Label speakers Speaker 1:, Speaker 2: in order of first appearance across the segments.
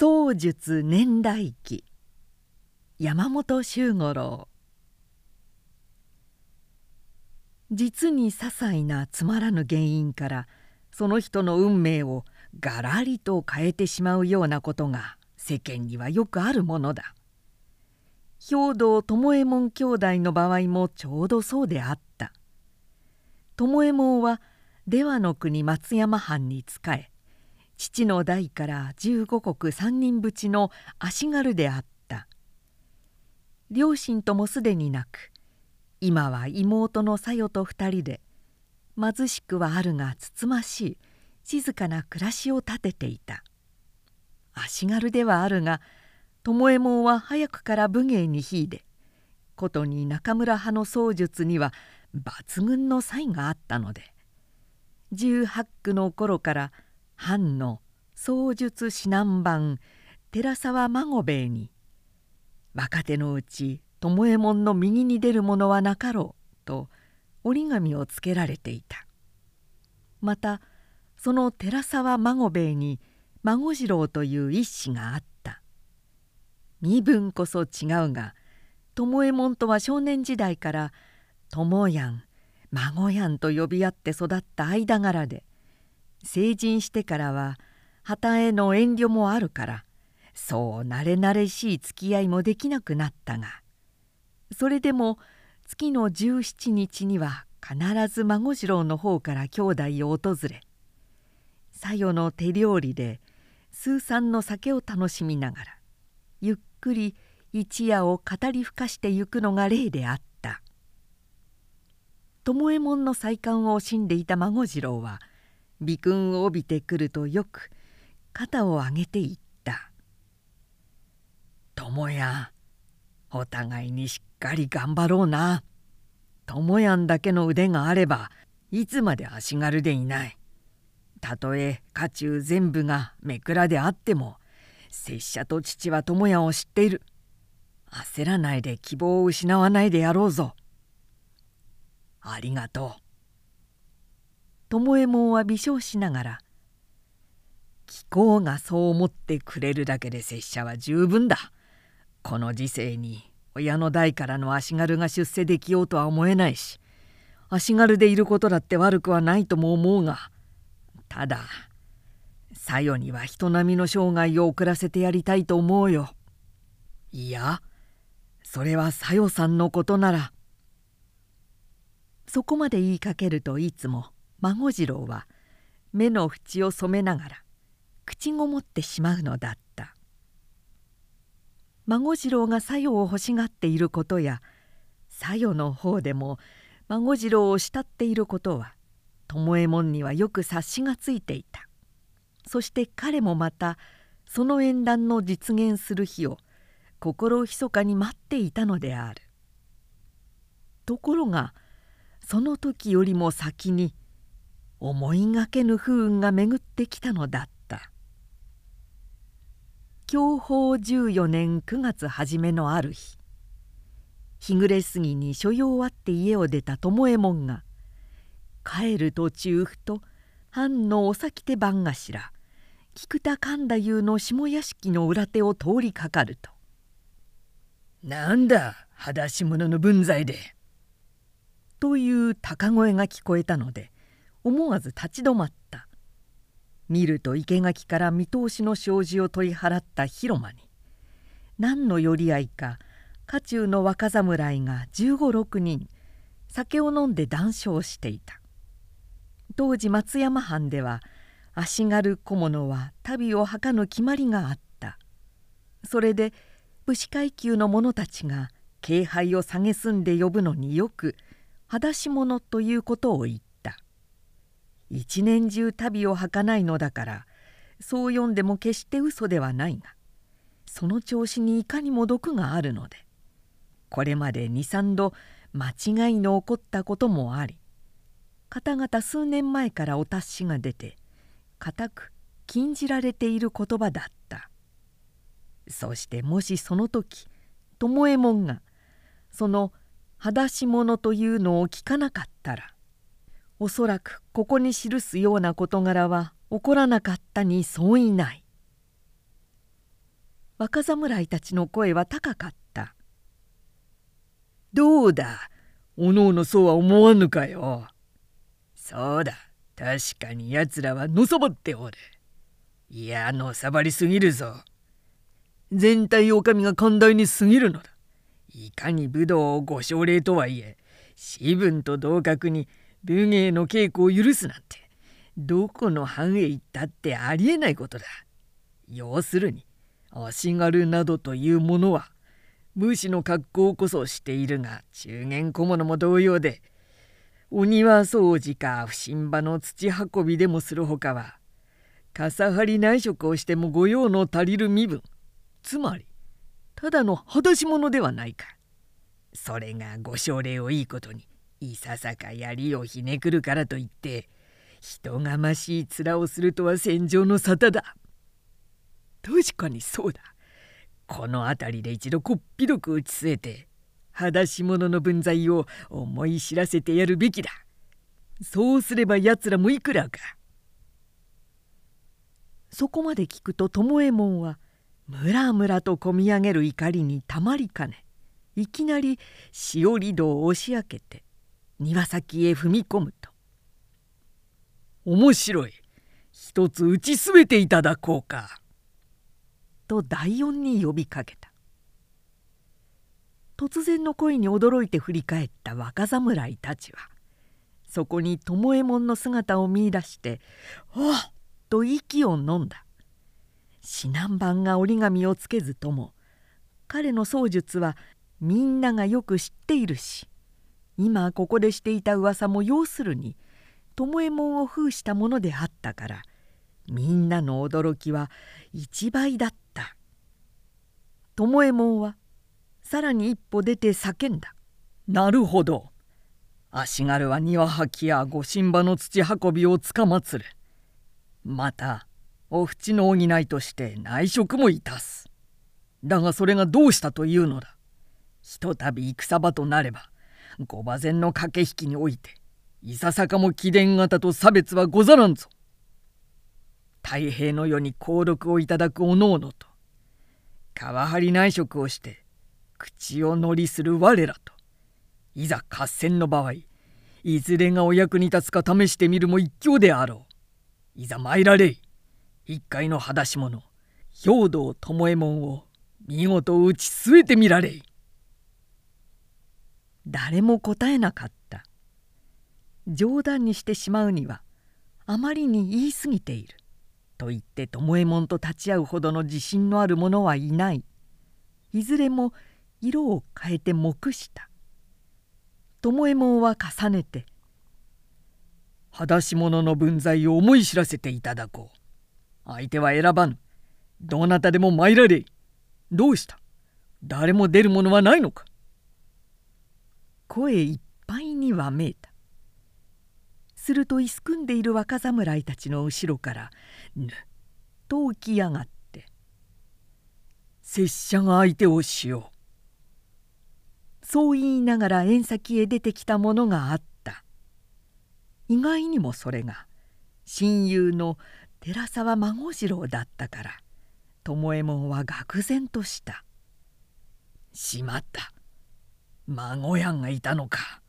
Speaker 1: 宗術年代記山本周五郎実に些細なつまらぬ原因からその人の運命をがらりと変えてしまうようなことが世間にはよくあるものだ。兵道巴右衛門兄弟の場合もちょうどそうであった。巴右衛門は出羽の国松山藩に仕え父の代から十五国三人淵の足軽であった。両親ともすでになく。今は妹のさよと二人で貧しくはあるがつつましい静かな暮らしを立てていた。足軽ではあるが巴右衛門は早くから武芸に秀でことに中村派の槍術には抜群の才があったので18区の頃から藩の槍術指南番寺沢孫兵衛に若手のうち巴右衛門の右に出る者はなかろうと折り紙をつけられていた。またその寺沢孫兵衛に孫次郎という一子があった。身分こそ違うが巴右衛門とは少年時代から「友やん孫やん」と呼び合って育った間柄で成人してからは旗への遠慮もあるからそう慣れ慣れしい付き合いもできなくなったがそれでも月の17日には必ず孫次郎の方から兄弟を訪れさよの手料理で数産の酒を楽しみながらゆっくり一夜を語りふかしてゆくのが例であった。巴門の再刊を惜しんでいた孫次郎は鼻君を帯びてくるとよく肩を上げて言った「友やお互いにしっかり頑張ろうな。友やんだけの腕があればいつまで足軽でいない。たとえ家中全部がめくらであっても拙者と父は友也を知っている焦らないで希望を失わないでやろうぞありがとう巴右衛門は微笑しながら「貴公がそう思ってくれるだけで拙者は十分だこの時世に親の代からの足軽が出世できようとは思えないし足軽でいることだって悪くはないとも思うがたださよには人並みの生涯を送らせてやりたいと思うよ。いやそれはさよさんのことなら。そこまで言いかけるといつも孫次郎は目の縁を染めながら口ごもってしまうのだった。孫次郎がさよを欲しがっていることやさよの方でも孫次郎を慕っていることは巴右衛門にはよく察しがついていた。そして彼もまたその縁談の実現する日を心ひかに待っていたのである。ところがその時よりも先に思いがけぬ不運が巡ってきたのだった。享保14年9月初めのある日日暮れ過ぎに所用あって家を出た巴右衛門が帰る途中ふと藩のお先手番頭菊田神太夫の下屋敷の裏手を通りかかると「なんだ裸足者の分際で」という高声が聞こえたので思わず立ち止まった。見ると生垣から見通しの障子を取り払った広間に何の寄り合いか家中の若侍が1 5 6人酒を飲んで談笑していた。当時松山藩では足軽小物は旅をはかぬ決まりがあった。それで武士階級の者たちが敬拝を蔑んで呼ぶのによく「裸足者」ということを言った。一年中旅をはかないのだからそう読んでも決して嘘ではないがその調子にいかにも毒があるのでこれまで23度間違いの起こったこともあり方々数年前からお達しが出て固く禁じられている言葉だった。そしてもしその時巴右衛門がその「裸足者」というのを聞かなかったらおそらくここに記すような事柄は起こらなかったに相違ない。若侍たちの声は高かった「どうだ？おのおのそうは思わぬかよ」そうだ。確かにやつらはのさばっておる。いやのさばりすぎるぞ。全体お上が寛大に過ぎるのだ。いかに武道をご奨励とはいえ士分と同格に武芸の稽古を許すなんてどこの藩へ行ったってありえないことだ。要するに足軽などというものは武士の格好こそしているが中元小物も同様でお庭掃除か不審場の土運びでもするほかは傘張り内職をしても御用の足りる身分つまりただの裸足者ではないか。それがご奨励をいいことにいささか槍をひねくるからといって人がましい面をするとは戦場の沙汰だ。確かにそうだ。この辺りで一度こっぴどく打ち据えて裸足者の分際を思い知らせてやるべきだ。そうすればやつらもいくらか。そこまで聞くと巴右衛門はムラムラとこみ上げる怒りにたまりかねいきなりしおり戸を押し開けて庭先へ踏み込むと「面白い。一つ打ちすべていただこうか」と第四に呼びかけた。突然の声に驚いて振り返った若侍たちはそこに巴右衛門の姿を見いだして「あっ!」と息を飲んだ。指南板が折り紙をつけずとも彼の槍術はみんながよく知っているし今ここでしていた噂も要するに巴右衛門を封したものであったからみんなの驚きは一倍だった。巴右衛門はさらに一歩出て叫んだ「なるほど。足軽は庭履きや御神馬の土運びをつかまつる。またお淵の補いとして内職もいたす。だがそれがどうしたというのだ。ひとたび戦場となれば御馬前の駆け引きにおいていささかも貴殿方と差別はござらんぞ。太平の世に登録をいただくおのおのと川張内職をして口を乗りする我らといざ合戦の場合いずれがお役に立つか試してみるも一興であろう。いざ参られい一介の裸足者兵道巴右衛門を見事打ち据えてみられい。誰も答えなかった。冗談にしてしまうにはあまりに言い過ぎている。と言って巴右衛門と立ち会うほどの自信のある者はいない。いずれも色を変えて黙した。巴右衛門は重ねて「裸足者の分際を思い知らせていただこう。相手は選ばぬ。どなたでも参られ。どうした。誰も出る者はないのか。声いっぱいにわめいた。するといすくんでいる若侍たちの後ろからぬっと起き上がって「拙者が相手をしよう」そう言いながら縁先へ出てきたものがあった。意外にもそれが親友の寺沢孫次郎だったから巴門は愕然とした「しまった。孫やんがいたのか。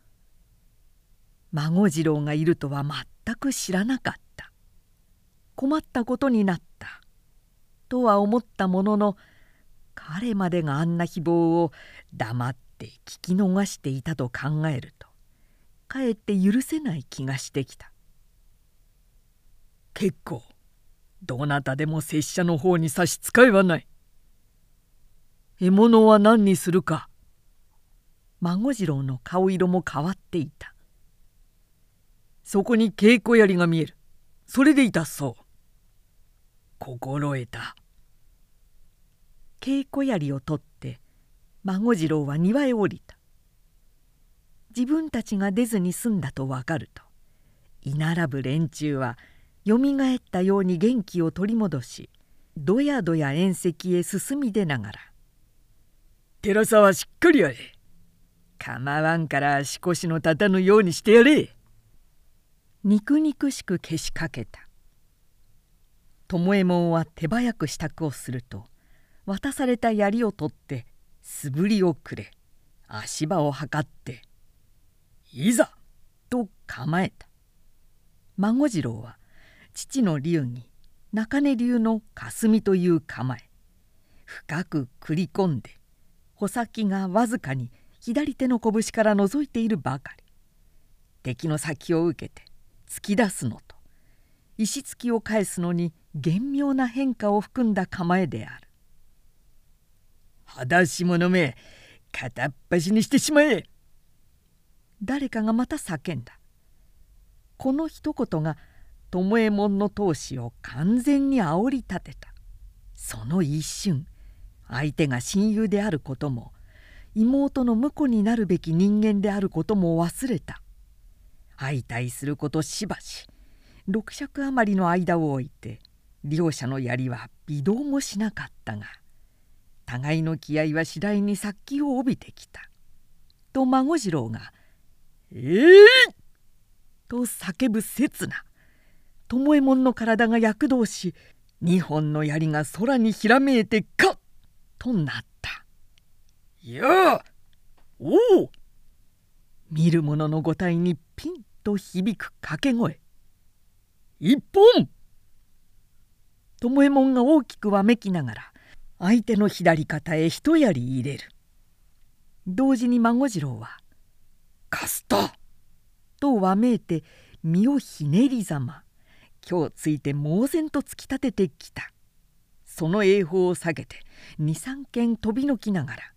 Speaker 1: 孫次郎がいるとは全く知らなかった。困ったことになった。とは思ったものの彼までがあんな誹謗を黙って聞き逃していたと考えるとかえって許せない気がしてきた。結構どなたでも拙者の方に差し支えはない。獲物は何にするか孫次郎の顔色も変わっていた。そこに稽古槍が見える。それでいたそう。心得た。稽古槍を取って孫次郎は庭へ降りた。自分たちが出ずに済んだと分かると居並ぶ連中はよみがえったように元気を取り戻しどやどや縁石へ進み出ながら「寺沢しっかりやれ。構わんから足腰の立たぬようにしてやれ」肉肉しくけしかけた。巴右衛門は手早く支度をすると渡された槍を取って素振りをくれ。足場を測って「いざ!」と構えた。孫次郎は父の龍に中根流の霞という構え深く繰り込んで穂先がわずかに左手の拳から覗いているばかり。敵の先を受けて突き出すのと石突きを返すのに厳妙な変化を含んだ構えである「裸足者め片っ端にしてしまえ!」誰かがまた叫んだ。この一言が巴右衛門の闘志を完全に煽り立てた。その一瞬相手が親友であることも妹の婿になるべき人間であることも忘れた相対することしばし六尺余りの間を置いて両者の槍は微動もしなかったが互いの気合は次第に殺気を帯びてきた。と孫次郎が「ええー!」と叫ぶ刹那巴右衛門の体が躍動し二本の槍が空にひらめいてカッとなった「やおお!」見る者の五体にピンと響く掛け声「一本!」巴右衛門が大きくわめきながら相手の左肩へ一槍入れる同時に孫次郎は「カスタ!」とわめいて身をひねりざま今日ついて猛然と突き立ててきたその栄宝を下げて23軒飛びのきながら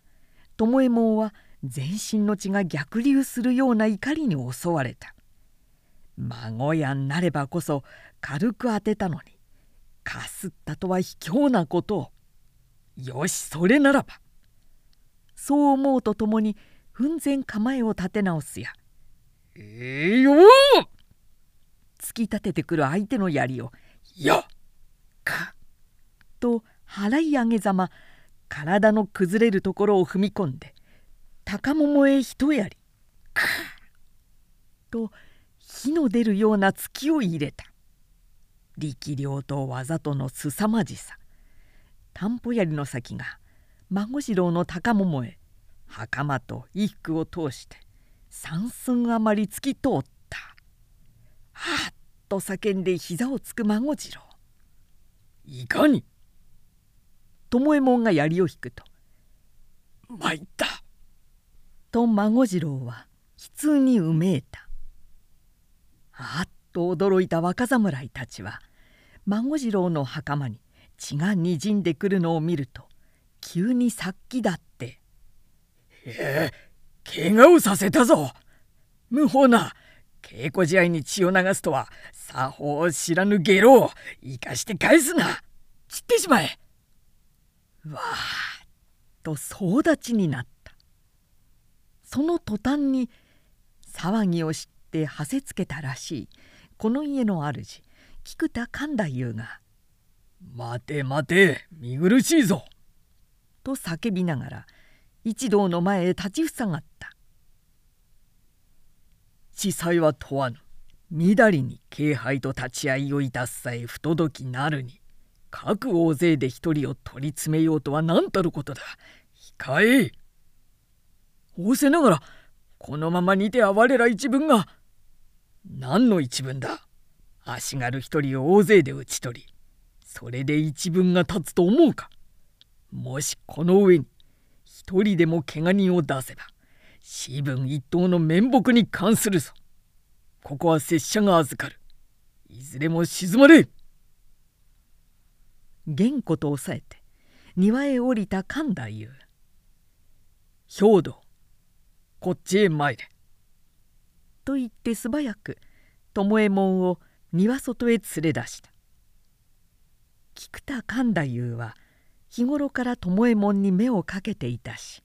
Speaker 1: 巴右衛門は全身の血が逆流するような怒りに襲われた。孫やんなればこそ軽く当てたのにかすったとは卑怯なことを。よしそれならば。そう思うとともに奮然構えを立て直すや「ええー、よ突き立ててくる相手の槍を「やっ!」か。と払い上げざま体の崩れるところを踏み込んで高桃へ一槍かと火の出るような突きを入れた。力量と技とのすさまじさ。担保槍の先が孫次郎の高桃へ袴と衣服を通して三寸余り突き通った「はっ!」と叫んで膝をつく孫次郎。いかに巴右衛門が槍を引くと「参った!」と孫次郎は悲痛にうめいた。あっと驚いた若侍たちは孫次郎の袴に血がにじんでくるのを見ると急に殺気だって「ええ怪我をさせたぞ。無法な稽古試合に血を流すとは作法を知らぬ下郎を生かして返すな。切ってしまえ!」わあと総立ちになった。その途端に騒ぎを知ってはせつけたらしい。この家の主菊田勘太夫が「待て待て見苦しいぞ!」と叫びながら一同の前へ立ちふさがった。地裁は問わぬ。みだりに敬拝と立ち会いをいたすさえ不届きなるに各大勢で一人を取り詰めようとは何たることだ。控え仰せながらこのままにては我ら一分が何の一分だ。足軽一人を大勢で討ち取りそれで一分が立つと思うか。もしこの上に一人でも怪我人を出せば四分一刀の面目に関するぞ。ここは拙者が預かる。いずれも沈まれ。玄子と抑えて庭へ降りた神太夫兵道こっちへ参れ。と言って素早く巴門を庭外へ連れ出した。菊田勘太夫は日頃から巴右衛門に目をかけていたし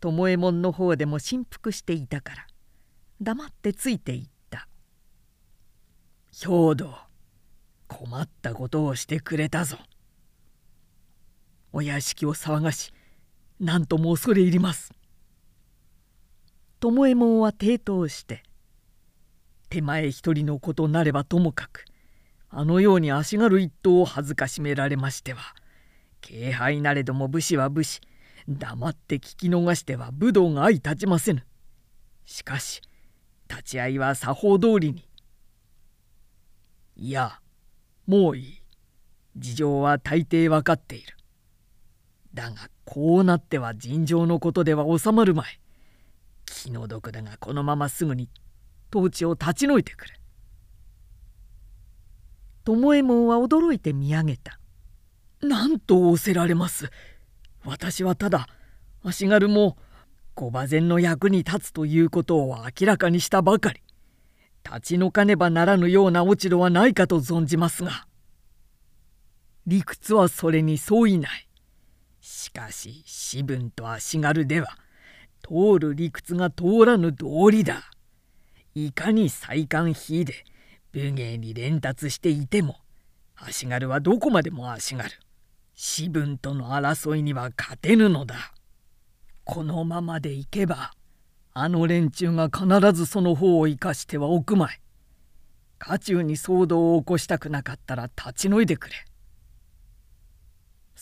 Speaker 1: 巴右衛門の方でも振幅していたから黙ってついていった「兵道困ったことをしてくれたぞ」お屋敷を騒がし何とも恐れ入ります。巴右衛門は抵当して手前一人のことなればともかくあのように足軽一頭を恥ずかしめられましては軽配なれども武士は武士黙って聞き逃しては武道が相立ちませぬ。しかし立ち会いは作法通りにいやもういい。事情は大抵分かっている。だがこうなっては尋常のことでは収まるまい。気の毒だがこのまますぐに統治を立ち退いてくれ巴右衛門は驚いて見上げた「なんと仰せられます。私はただ足軽も御馬前の役に立つということを明らかにしたばかり。立ち退かねばならぬような落ち度はないかと存じますが。理屈はそれに相違ない。しかし士分と足軽では通る理屈が通らぬ道理だ。いかに再官引いで武芸に連達していても足軽はどこまでも足軽。士分との争いには勝てぬのだ。このままでいけばあの連中が必ずその方を生かしてはおくまい。家中に騒動を起こしたくなかったら立ち退いてくれ。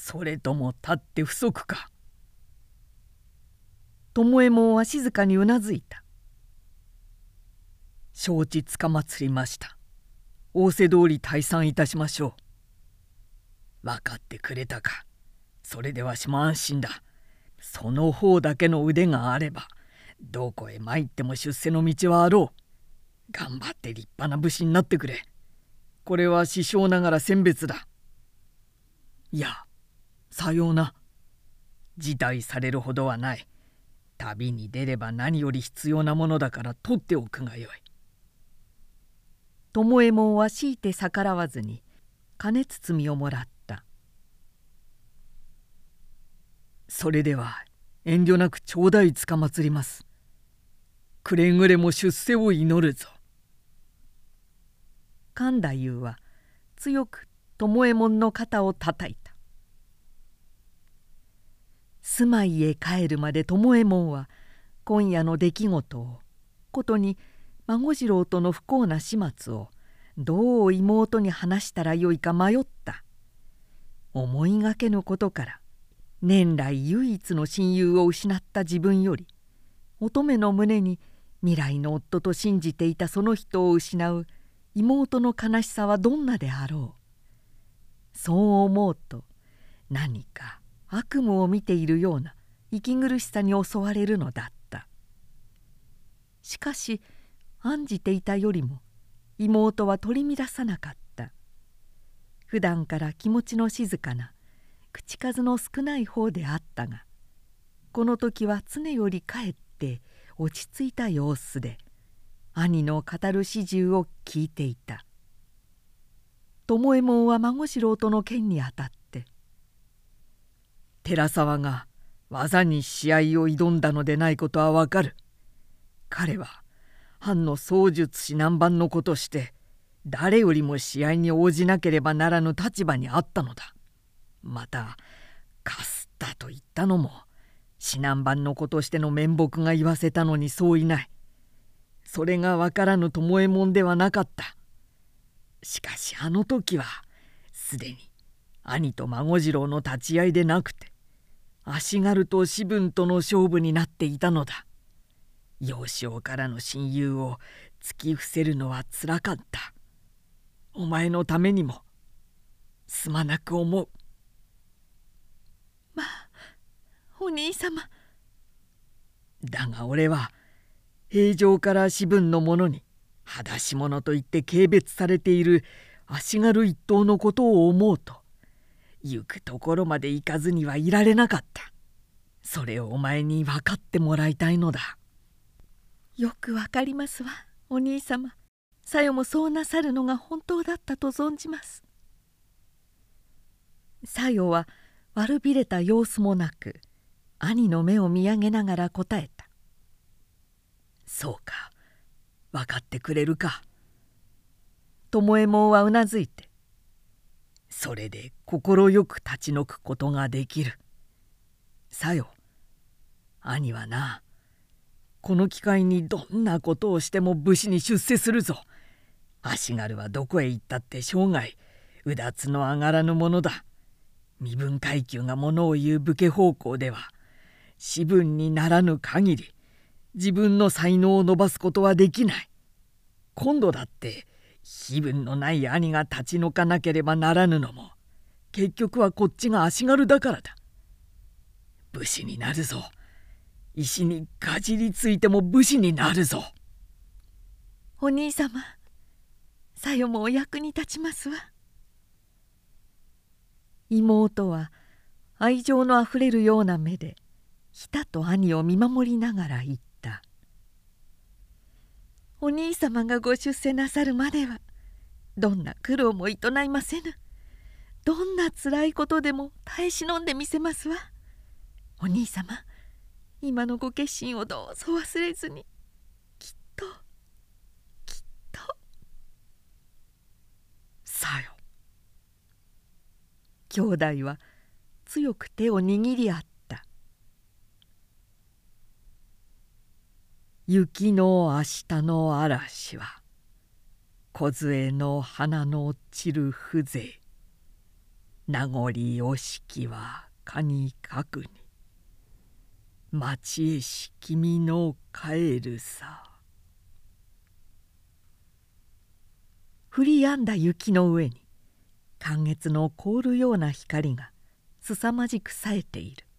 Speaker 1: それとも立って不足か。巴右衛門は静かにうなずいた。承知つかまつりました。仰せ通り退散いたしましょう。分かってくれたか。それでわしも安心だ。その方だけの腕があればどこへ参っても出世の道はあろう。頑張って立派な武士になってくれ。これは師匠ながら選別だ。いやさような。辞退されるほどはない。旅に出れば何より必要なものだから取っておくがよい。巴右衛門は強いて逆らわずに金包みをもらった。それでは遠慮なく頂戴つかまつります。くれぐれも出世を祈るぞ。神太夫は強く巴右衛門の肩をたたいた。住まいへ帰るまで巴右衛門は今夜の出来事をことに孫次郎との不幸な始末をどう妹に話したらよいか迷った。思いがけぬことから年来唯一の親友を失った自分より乙女の胸に未来の夫と信じていたその人を失う妹の悲しさはどんなであろう。そう思うと何か悪夢を見ているような息苦しさに襲われるのだった。しかし案じていたよりも妹は取り乱さなかった。普段から気持ちの静かな口数の少ない方であったがこの時は常よりかえって落ち着いた様子で兄の語る始終を聞いていた。巴右衛門は孫四郎との剣にあたって「寺沢が技に試合を挑んだのでないことはわかる」彼は藩の槍術師南蛮の子として誰よりも試合に応じなければならぬ立場にあったのだ。またかすったと言ったのも指南番の子としての面目が言わせたのにそういない。それが分からぬ巴門ではなかった。しかしあの時はすでに兄と孫次郎の立ち会いでなくて足軽と士分との勝負になっていたのだ。幼少からの親友を突き伏せるのはつらかった。お前のためにも。すまなく思う。
Speaker 2: まあお兄様。
Speaker 1: だが俺は平常から士分の者に裸足者と言って軽蔑されている足軽一党のことを思うと行くところまで行かずにはいられなかった。それをお前に分かってもらいたいのだ。
Speaker 2: よくわかりますわお兄様。さよもそうなさるのが本当だったと存じます。
Speaker 1: さよは悪びれた様子もなく兄の目を見上げながら答えた「そうか。分かってくれるか」巴右衛門はうなずいて「それで快く立ち退くことができる」「さよ。兄はなこの機会にどんなことをしても武士に出世するぞ。足軽はどこへ行ったって生涯うだつの上がらぬものだ。身分階級がものを言う武家方向では私分にならぬ限り自分の才能を伸ばすことはできない。今度だって非分のない兄が立ち退かなければならぬのも結局はこっちが足軽だからだ。武士になるぞ。石にかじりついても武士になるぞ。
Speaker 2: お兄様さよもお役に立ちますわ。妹は愛情のあふれるような目でひたと兄を見守りながら言った「お兄様がご出世なさるまではどんな苦労もいとないませぬ。どんなつらいことでも耐え忍んでみせますわ。お兄様今のご決心をどうぞ忘れずにきっときっと。
Speaker 1: さよ。
Speaker 2: 兄弟は強く手を握り合った
Speaker 1: 雪の明日の嵐は梢の花の散る風情名残惜しきはかに。かくに町へし君の帰るさ。
Speaker 2: 降り止んだ雪の上に寒月の凍るような光がすさまじく冴えている。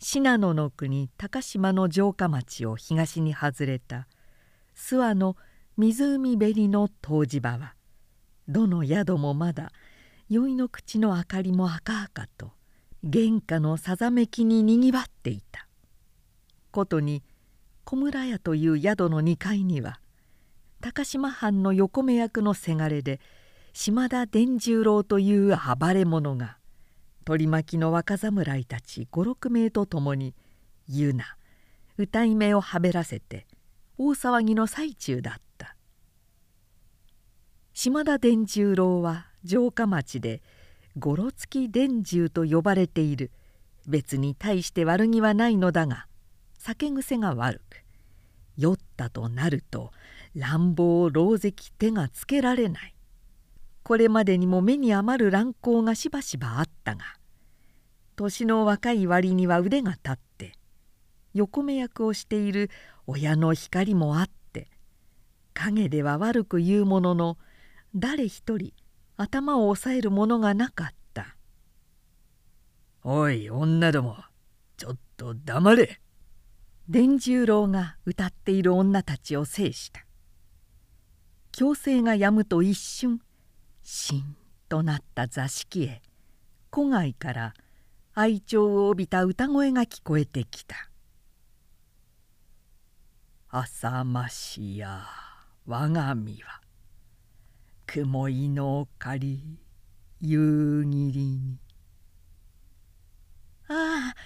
Speaker 2: 信濃の国高島の城下町を東に外れた諏訪の湖べりの湯治場はどの宿もまだ宵の口の明かりも赤々と玄関のさざめきににぎわっていた。ことに小村屋という宿の2階には高島藩の横目役のせがれで島田伝十郎という暴れ者が取り巻きの若侍たち56名と共に湯な歌い目をはべらせて大騒ぎの最中だった。島田伝十郎は城下町でごろつき伝重と呼ばれている。別に大して悪気はないのだが酒癖が悪く酔ったとなると乱暴狼藉手がつけられない。これまでにも目に余る乱行がしばしばあったが年の若い割には腕が立って横目役をしている親の光もあって陰では悪く言うものの誰一人頭を押さえるものがなかった「
Speaker 1: おい女どもちょっと黙れ」
Speaker 2: 伝十郎が歌っている女たちを制した。強制がやむと一瞬しんとなった座敷へ戸外から愛情を帯びた歌声が聞こえてきた「
Speaker 1: 浅ましや我が身は雲いの狩り夕霧に」
Speaker 2: ああ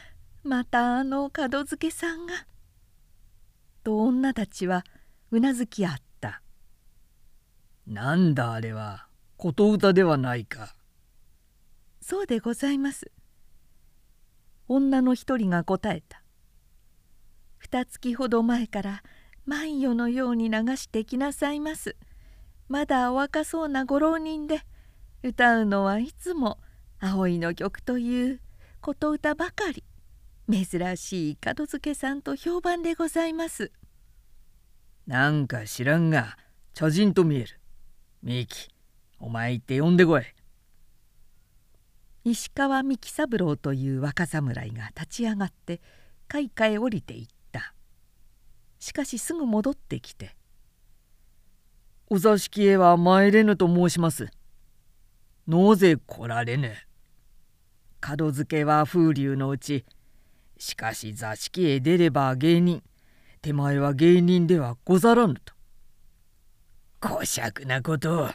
Speaker 2: またあの門付けさんが。と女たちはうなずき合った「
Speaker 1: なんだあれは琴歌ではないか」
Speaker 2: そうでございます。女の一人が答えた。二月ほど前から万葉のように流してきなさいます。まだお若そうなご浪人で歌うのはいつも葵の曲という琴歌ばかり。珍しい門付けさんと評判でございます。
Speaker 1: なんか知らんが茶人と見える。ミキお前行って呼んでこい。
Speaker 2: 石川三木三郎という若侍が立ち上がって階下へ降りていったしかしすぐ戻ってきて
Speaker 1: お座敷へは参れぬと申します。なぜ来られぬ門付けは風流のうちしかし座敷へ出れば芸人手前は芸人ではござらぬと。こしゃくなことを。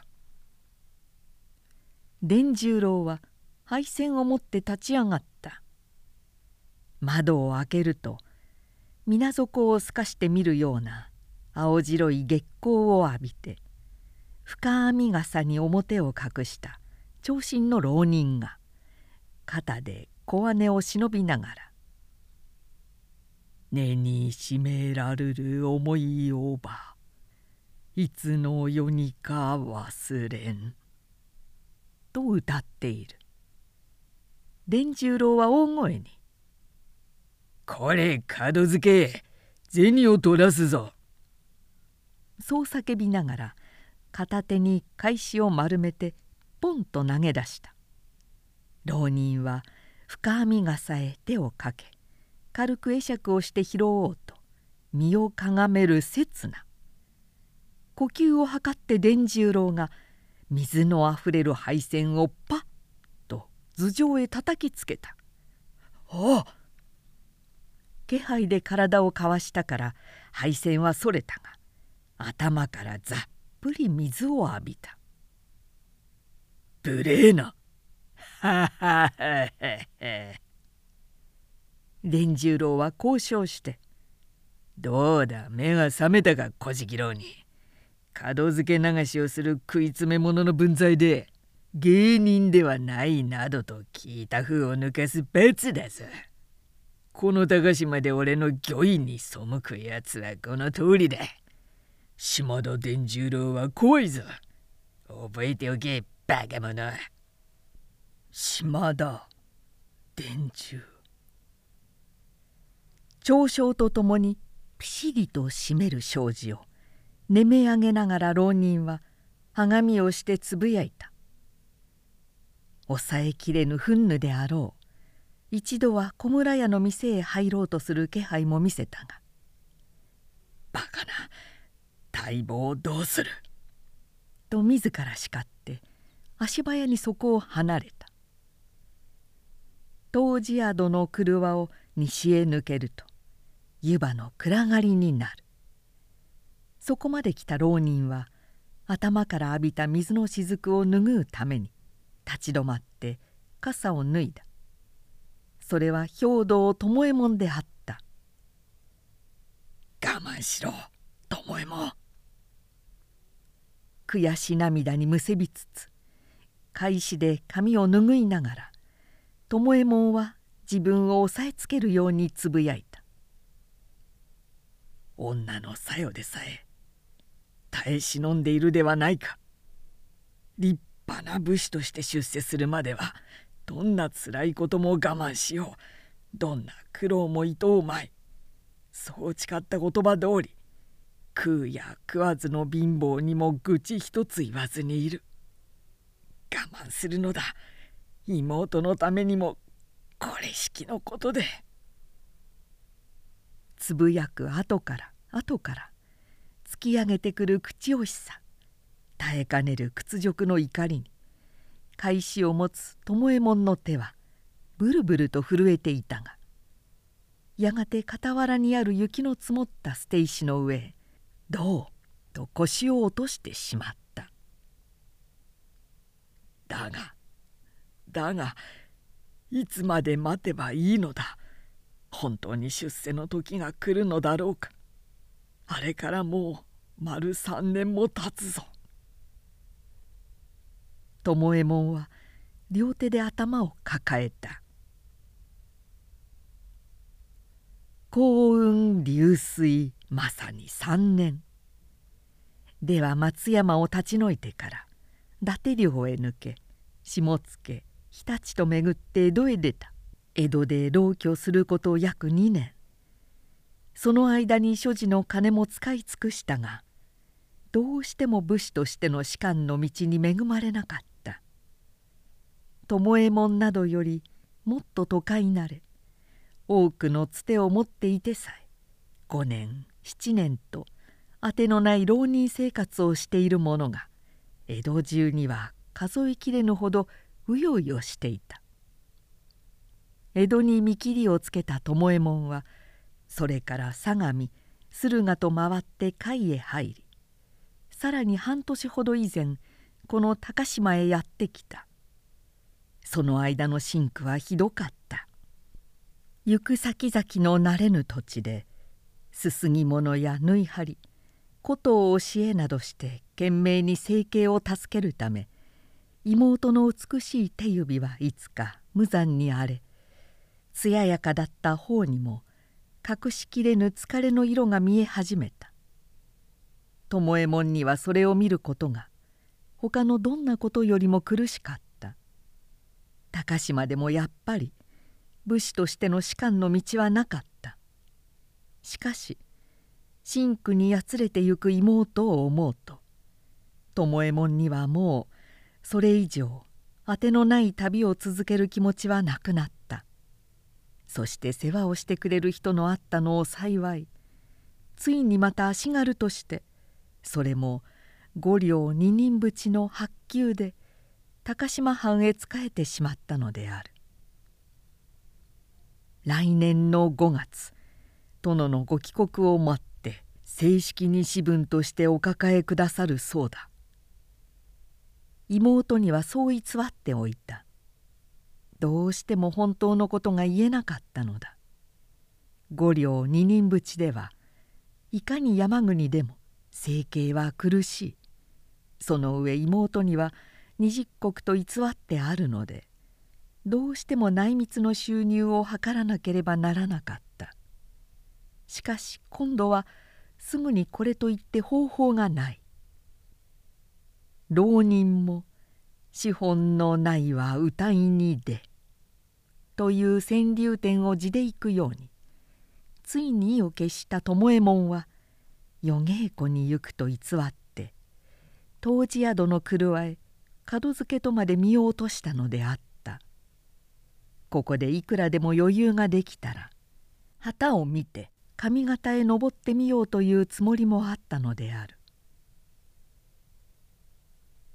Speaker 2: 伝十郎は配線を持って立ち上がった。窓を開けると水底を透かして見るような青白い月光を浴びて深編み傘に表を隠した長身の浪人が肩で小姉を忍びながら「
Speaker 1: 根にしめらるる思いをばいつの世にか忘れん」と歌っている。
Speaker 2: 伝十郎は大声に「
Speaker 3: これ門付け銭を取らすぞ」
Speaker 2: そう叫びながら片手に返しを丸めてポンと投げ出した。浪人は深編み傘へ手をかけ軽く会釈をして拾おうと身をかがめる刹那。呼吸を図って伝十郎が水のあふれる配線をパッと頭上へ叩きつけた「
Speaker 3: あ
Speaker 2: 気配で体をかわしたから配線はそれたが頭からざっぷり水を浴びた「
Speaker 3: 無礼な!」はははは
Speaker 2: 伝十郎は交渉して「
Speaker 3: どうだ目が覚めたか小じきろうに。門付け流しをする食い詰め者の分際で。芸人ではないなどと聞いた風を抜かす罰だぞ。この高島で俺の御意に背くやつはこの通りだ。島田伝十郎は怖いぞ。覚えておけ、バカ者。
Speaker 2: 島田伝十長将とともにピシリと締める障子を寝め上げながら浪人ははがみをしてつぶやいた抑えきれぬ憤怒であろう。一度は小村屋の店へ入ろうとする気配も見せたが「
Speaker 3: バカな待望どうする?」
Speaker 2: と自ら叱って足早にそこを離れた。当時宿の車を西へ抜けると湯葉の暗がりになる。そこまで来た浪人は頭から浴びた水の雫を拭うために立ち止まって傘を脱いだ。それは兵道巴右衛門であった。
Speaker 3: 我慢しろ巴右衛門。
Speaker 2: 悔し涙にむせびつつ返しで髪を拭いながら巴右衛門は自分を押さえつけるようにつぶやいた「
Speaker 3: 女のさよでさえ耐え忍んでいるではないか。立派な武士として出世するまではどんなつらいことも我慢しよう。どんな苦労もいとうまい。そう誓った言葉通り食うや食わずの貧乏にも愚痴一つ言わずにいる。我慢するのだ。妹のためにもこれしきのことで。
Speaker 2: つぶやく後から後から突き上げてくる口惜しさ。耐えかねる屈辱の怒りに返しを持つ巴右衛門の手はブルブルと震えていたがやがて傍らにある雪の積もった捨て石の上へどう？と腰を落としてしまった。
Speaker 3: だがだがいつまで待てばいいのだ？本当に出世の時が来るのだろうか？あれからもう丸三年も経つぞ。
Speaker 2: 巴右衛門は両手で頭を抱えた。幸運流水まさに三年。では松山を立ち退いてから伊達領へ抜け下野日立と巡って江戸へ出た。江戸で浪居すること約2年。その間に所持の金も使い尽くしたがどうしても武士としての士官の道に恵まれなかった。巴右衛門などよりもっと都会なれ。多くのつてを持っていてさえ5年7年とあてのない浪人生活をしている者が江戸中には数えきれぬほどうようよしていた。江戸に見切りをつけた巴右衛門はそれから相模駿河と回って甲斐へ入りさらに半年ほど以前この高島へやってきた。その間の真苦はひどかった。行く先々の慣れぬ土地ですすぎ物や縫い張り琴を教えなどして懸命に生計を助けるため妹の美しい手指はいつか無残に荒れ艶やかだった方にも隠しきれぬ疲れの色が見え始めた。巴門にはそれを見ることが他のどんなことよりも苦しかった。高島でもやっぱり武士としての士官の道はなかった。しかし真紅にやつれてゆく妹を思うと巴右衛門にはもうそれ以上あてのない旅を続ける気持ちはなくなった。そして世話をしてくれる人のあったのを幸いついにまた足軽としてそれも五両二人淵の発給で高島藩へ仕えてしまったのである。来年の5月殿のご帰国を待って正式に私文としてお抱えくださるそうだ。妹にはそう偽っておいた。どうしても本当のことが言えなかったのだ。五両二人淵ではいかに山国でも生計は苦しい。その上妹には二十石と偽ってあるのでどうしても内密の収入を図らなければならなかった。しかし今度はすぐにこれといって方法がない。浪人も資本のないは歌いに出という川柳点を地でいくようについに意を決した巴右衛門は夜稽古に行くと偽って湯治宿の狂え門付けとまで見落としたのであった。ここでいくらでも余裕ができたら旗を見て上方へ登ってみようというつもりもあったのである。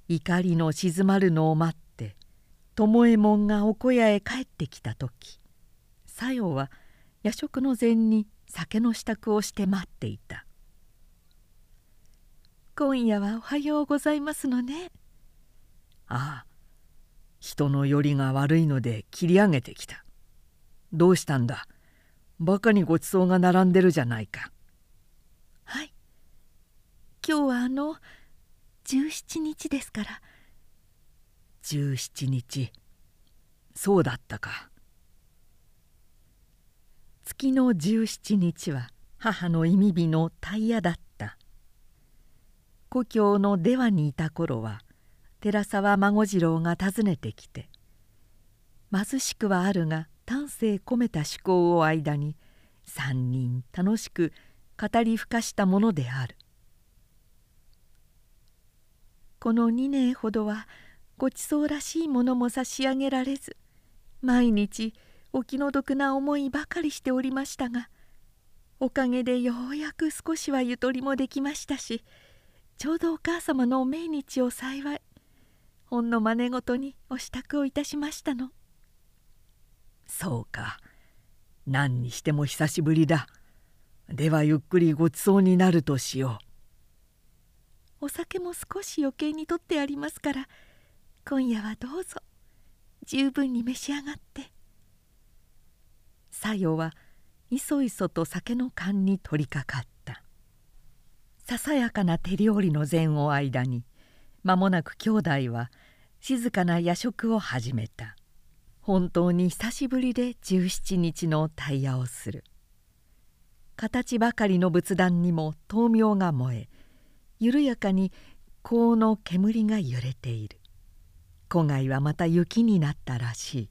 Speaker 2: 怒りの静まるのを待って巴右衛門がお小屋へ帰ってきた時さよは夜食の前に酒の支度をして待っていた「今夜はおはようございますのね」
Speaker 3: ああ人の寄りが悪いので切り上げてきた。どうしたんだ？バカにごちそうが並んでるじゃないか。
Speaker 2: はい。今日はあの17日ですから。
Speaker 3: 17日。そうだったか。
Speaker 2: 月の17日は母の意味日のタイヤだった。故郷の出羽にいた頃は寺沢孫次郎が訪ねてきて貧しくはあるが丹精込めた趣向を間に3人楽しく語りふかしたものである。この2年ほどはごちそうらしいものも差し上げられず毎日お気の毒な思いばかりしておりましたがおかげでようやく少しはゆとりもできましたしちょうどお母様のお命日を幸いほんの真似事にお支度をいたしましたの。
Speaker 3: そうか。何にしても久しぶりだ。ではゆっくりごちそうになるとしよ
Speaker 2: う。お酒も少し余計にとってありますから今夜はどうぞ。十分に召し上がって。さよはいそいそと酒の缶に取りかかった。ささやかな手料理の前を間に間もなく兄弟は静かな夜食を始めた。本当に久しぶりで17日のタイヤをする。形ばかりの仏壇にも灯明が燃え緩やかに香の煙が揺れている。古外はまた雪になったらしい。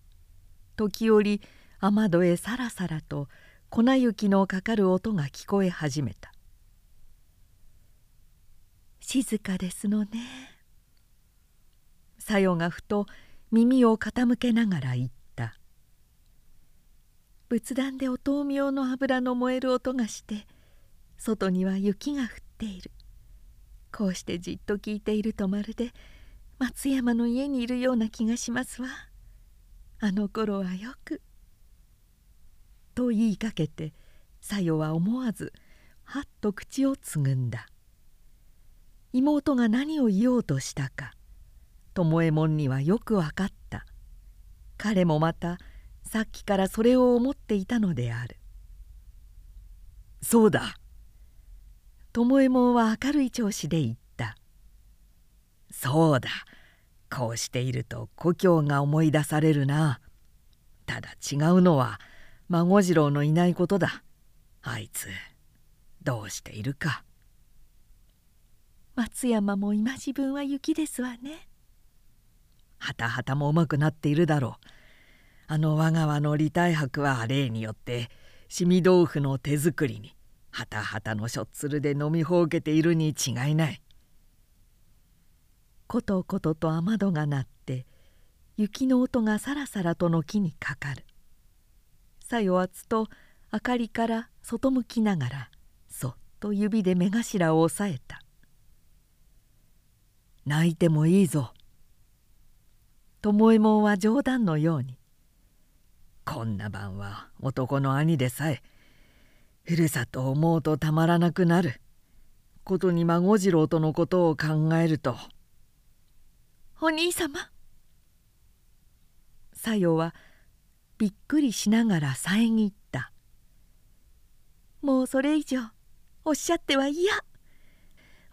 Speaker 2: 時折雨戸へさらさらと粉雪のかかる音が聞こえ始めた。静かですのね。さよがふと耳を傾けながら言った「仏壇でお灯明の油の燃える音がして外には雪が降っている。こうしてじっと聞いているとまるで松山の家にいるような気がしますわ。あの頃はよく」と言いかけてさよは思わずはっと口をつぐんだ。妹が何を言おうとしたか。巴右衛門にはよく分かった。彼もまたさっきからそれを思っていたのである。
Speaker 3: そうだ。
Speaker 2: 巴右衛門は明るい調子で言った。
Speaker 3: そうだ。こうしていると故郷が思い出されるな。ただ違うのは孫次郎のいないことだ。あいつどうしているか。
Speaker 2: 松山も今自分は雪ですわね。
Speaker 3: はたはたもうまくなっているだろうあの我が和の李太白は例によってしみ豆腐の手作りにはたはたのしょっつるで飲みほうけているに違いない。
Speaker 2: ことことと雨戸が鳴って雪の音がさらさらとの木にかかる。さよはつと明かりから外向きながらそっと指で目頭を押さえた「
Speaker 3: 泣いてもいいぞ」
Speaker 2: 巴右衛門は冗談のように「
Speaker 3: こんな晩は男の兄でさえふるさとを思うとたまらなくなる。ことに孫次郎とのことを考えると」
Speaker 2: お兄様。さよはびっくりしながら遮った「もうそれ以上おっしゃっては嫌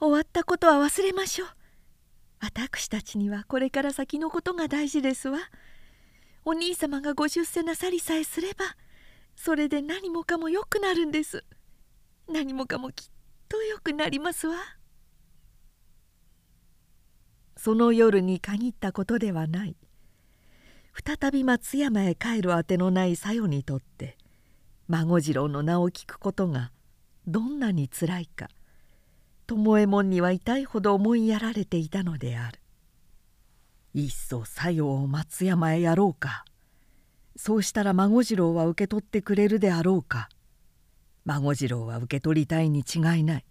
Speaker 2: 終わったことは忘れましょう。私たちにはこれから先のことが大事ですわ。お兄様がご出世なさりさえすればそれで何もかもよくなるんです。何もかもきっとよくなりますわ。その夜に限ったことではない。再び松山へ帰るあてのない小夜にとって孫次郎の名を聞くことがどんなにつらいか巴右衛門には痛いほど思いやられていたのである。
Speaker 3: いっそ小夜を松山へやろうか。そうしたら孫次郎は受け取ってくれるであろうか。孫次郎は受け取りたいに違いない。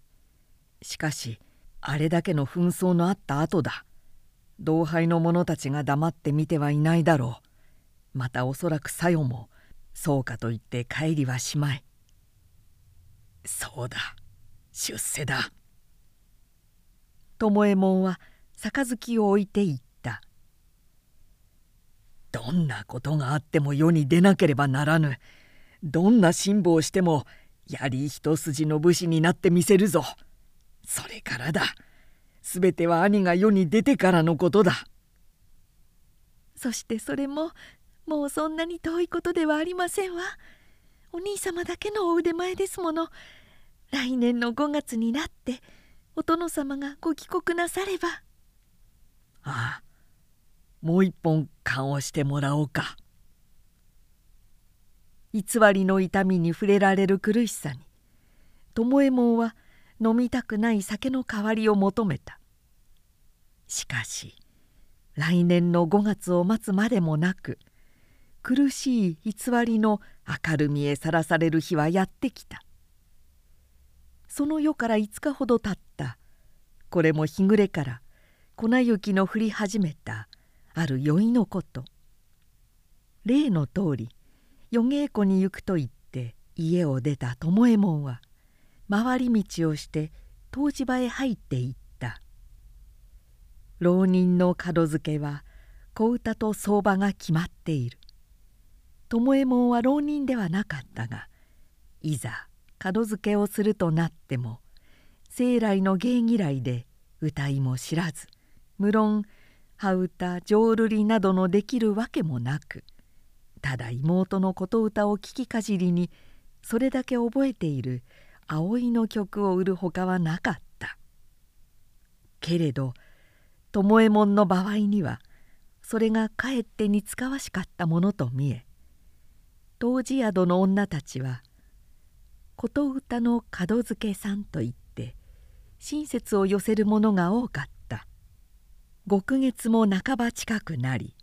Speaker 3: しかしあれだけの紛争のあった後だ。同輩の者たちが黙って見てはいないだろう。またおそらくさよもそうかと言って帰りはしまい。そうだ出世だ。
Speaker 2: 巴右衛門は杯を置いていった。
Speaker 3: どんなことがあっても世に出なければならぬ。どんな辛抱しても槍一筋の武士になってみせるぞ。それからだ。すべては兄が世に出てからのことだ。
Speaker 2: そしてそれももうそんなに遠いことではありませんわ。お兄様だけのお腕前ですもの。来年の5月になってお殿様がご帰国なされば。
Speaker 3: ああもう一本勘をしてもらおうか。
Speaker 2: 偽りの痛みに触れられる苦しさに巴右衛門は飲みたくない酒の代わりを求めた。しかし来年の5月を待つまでもなく苦しい偽りの明るみへさらされる日はやってきた。その夜から5日ほど経ったこれも日暮れから粉雪の降り始めたある宵のこと。例の通り夜稽古に行くと言って家を出た巴右衛門は回り道をして湯治場へ入っていった。浪人の門付けは小唄と相場が決まっている。巴右衛門は浪人ではなかったがいざ門付けをするとなっても生来の芸嫌いで歌いも知らず。無論羽歌浄瑠璃などのできるわけもなくただ妹の琴歌を聞きかじりにそれだけ覚えている葵の曲を売るほかはなかった。けれど巴右衛門の場合にはそれがかえって似つかわしかったものと見え当時宿の女たちは琴歌の門付けさんといって親切を寄せるものが多かった。極月も半ば近くなり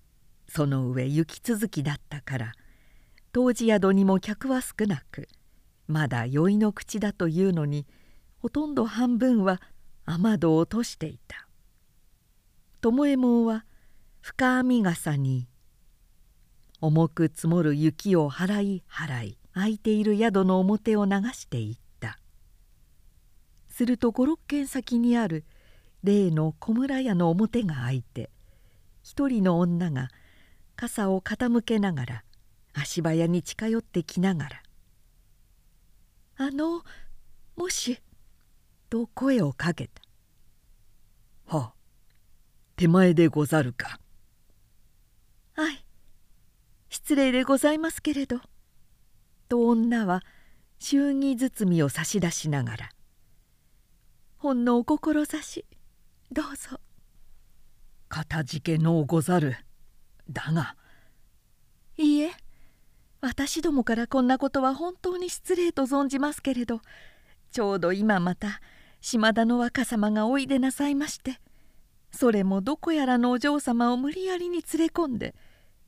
Speaker 2: その上雪続きだったから当時宿にも客は少なくまだ酔いの口だというのにほとんど半分は雨戸を落としていた。巴右衛門は深編み傘に重く積もる雪を払い払い空いている宿の表を流していた。すると五六軒先にある例の小村屋の表が開いて一人の女が傘を傾けながら足早に近寄ってきながらあのもし」と声をかけた「
Speaker 3: はあ手前でござるか」「
Speaker 2: はい。失礼でございますけれど」と女は祝儀包みを差し出しながら「ほんのお志どうぞ」「
Speaker 3: かたじけのうござる。だが」
Speaker 2: いいえ。私どもからこんなことは本当に失礼と存じますけれどちょうど今また島田の若様がおいでなさいましてそれもどこやらのお嬢様を無理やりに連れ込んで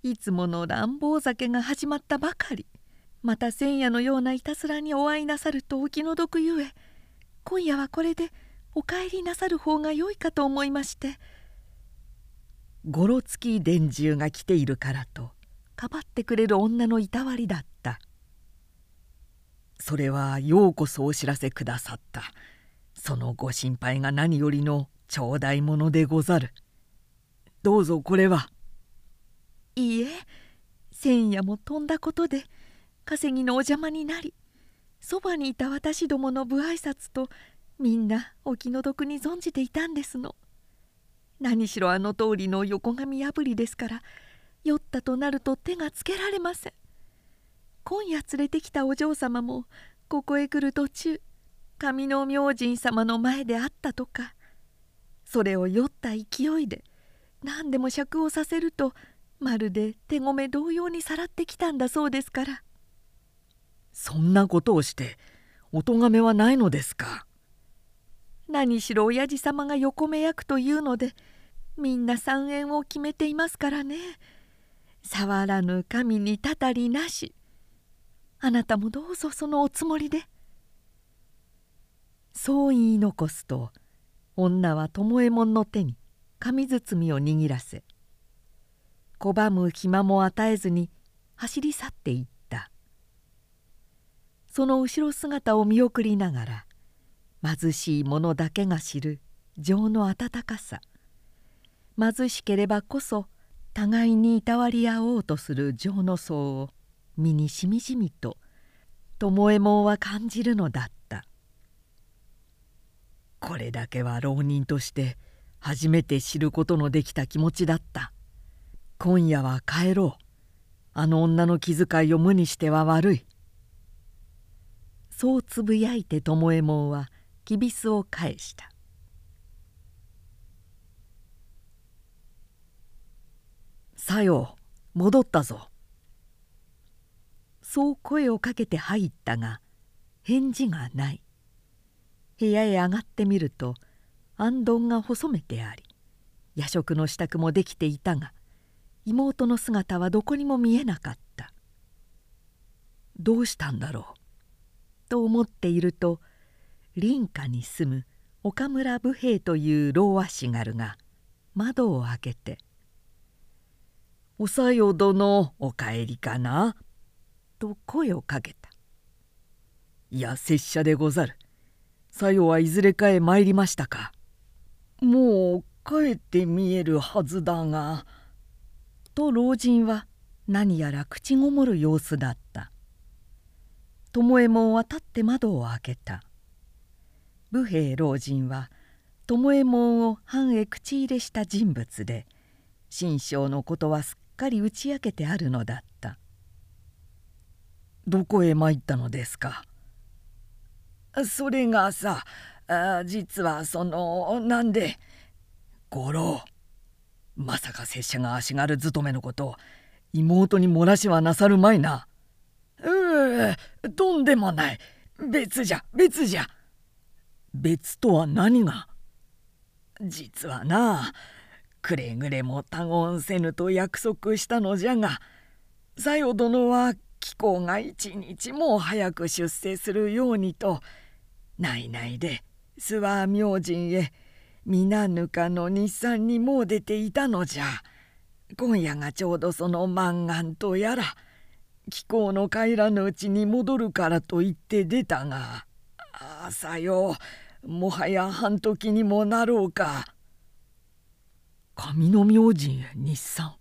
Speaker 2: いつもの乱暴酒が始まったばかり。また千夜のようないたずらにお会いなさるとお気の毒ゆえ今夜はこれでお帰りなさる方がよいかと思いまして。
Speaker 1: ごろつき伝中が来ているからとかばってくれる女のいたわりだった。それはようこそお知らせくださった。そのご心配が何よりの頂戴物でござる。どうぞこれは。
Speaker 2: いいえ千夜も飛んだことで稼ぎのお邪魔になりそばにいた私どもの不挨拶とみんなお気の毒に存じていたんですの。何しろあの通りの横紙破りですから酔ったとなると手がつけられません。今夜連れてきたお嬢様もここへ来る途中上の明神様の前であったとかそれを酔った勢いで何でも酌をさせるとまるで手ごめ同様にさらってきたんだそうですから。
Speaker 1: そんなことをしてお咎めはないのですか？
Speaker 2: 何しろ親父様が横目役というのでみんな三円を決めていますからね。触らぬ神にたたりなし。あなたもどうぞそのおつもりで。
Speaker 1: そう言い残すと女は巴右衛門の手に紙包みを握らせ拒む暇も与えずに走り去っていった。その後ろ姿を見送りながら貧しい者だけが知る情の温かさ。貧しければこそ互いにいたわり合おうとする情の層を身にしみじみと巴右衛門は感じるのだった。これだけは浪人として初めて知ることのできた気持ちだった。今夜は帰ろう。あの女の気遣いを無にしては悪い。そうつぶやいて巴右衛門はきびすを返した「さよ戻ったぞ」そう声をかけて入ったが返事がない。部屋へ上がってみると行灯が細めてあり夜食の支度もできていたが妹の姿はどこにも見えなかった。どうしたんだろうと思っていると林家に住む岡村武兵衛という老足軽が窓を開けて「おさよ殿お帰りかな?」と声をかけた「いや拙者でござる。さよはいずれかへ参りましたか?」「もう帰って見えるはずだが」と老人は何やら口ごもる様子だった。巴右衛門は立って窓を開けた。武兵老人は巴右衛門を藩へ口入れした人物で新章のことはすっかり打ち明けてあるのだった「どこへ参ったのですか?」それがさあ実はそのなんで五郎まさか拙者が足軽勤めのことを妹に漏らしはなさるまいな。ううとんでもない別じゃ別じゃ。別とは何が？実はなくれぐれも他言せぬと約束したのじゃがさよ殿は貴公が一日も早く出世するようにと内々で諏訪明神へ皆ぬかの日産にもう出ていたのじゃ。今夜がちょうどその満願とやら貴公の帰らぬうちに戻るからと言って出たがああさよもはや半時にもなろうか。上の明神へ日産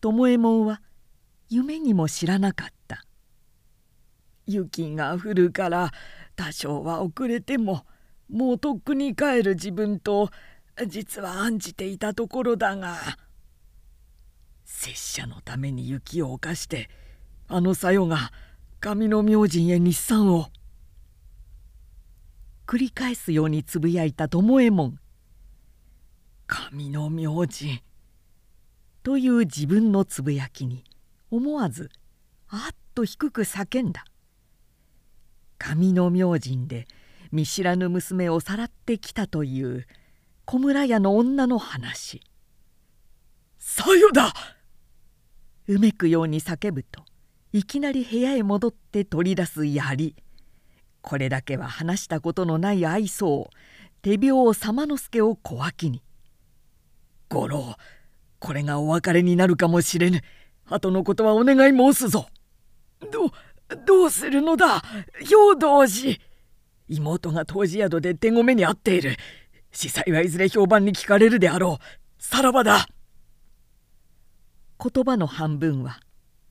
Speaker 1: 巴右衛門は夢にも知らなかった雪が降るから多少は遅れてももうとっくに帰る自分と実は案じていたところだが拙者のために雪を犯してあのさよが上の明神へ日産を繰り返すようにつぶやいた巴右衛門神の名字。という自分のつぶやきに思わず
Speaker 2: あっと低く叫んだ。神の明神で見知らぬ娘をさらってきたという小村屋の女の話「
Speaker 3: さよだ!」
Speaker 2: うめくように叫ぶといきなり部屋へ戻って取り出す槍。これだけは話したことのない愛想手病様之助を小脇に「
Speaker 3: 五郎これがお別れになるかもしれぬ。後のことはお願い申すぞ」どどうするのだ兵道寺。妹が当時宿で手ごめに遭っている。司祭はいずれ評判に聞かれるであろう。さらばだ。
Speaker 2: 言葉の半分は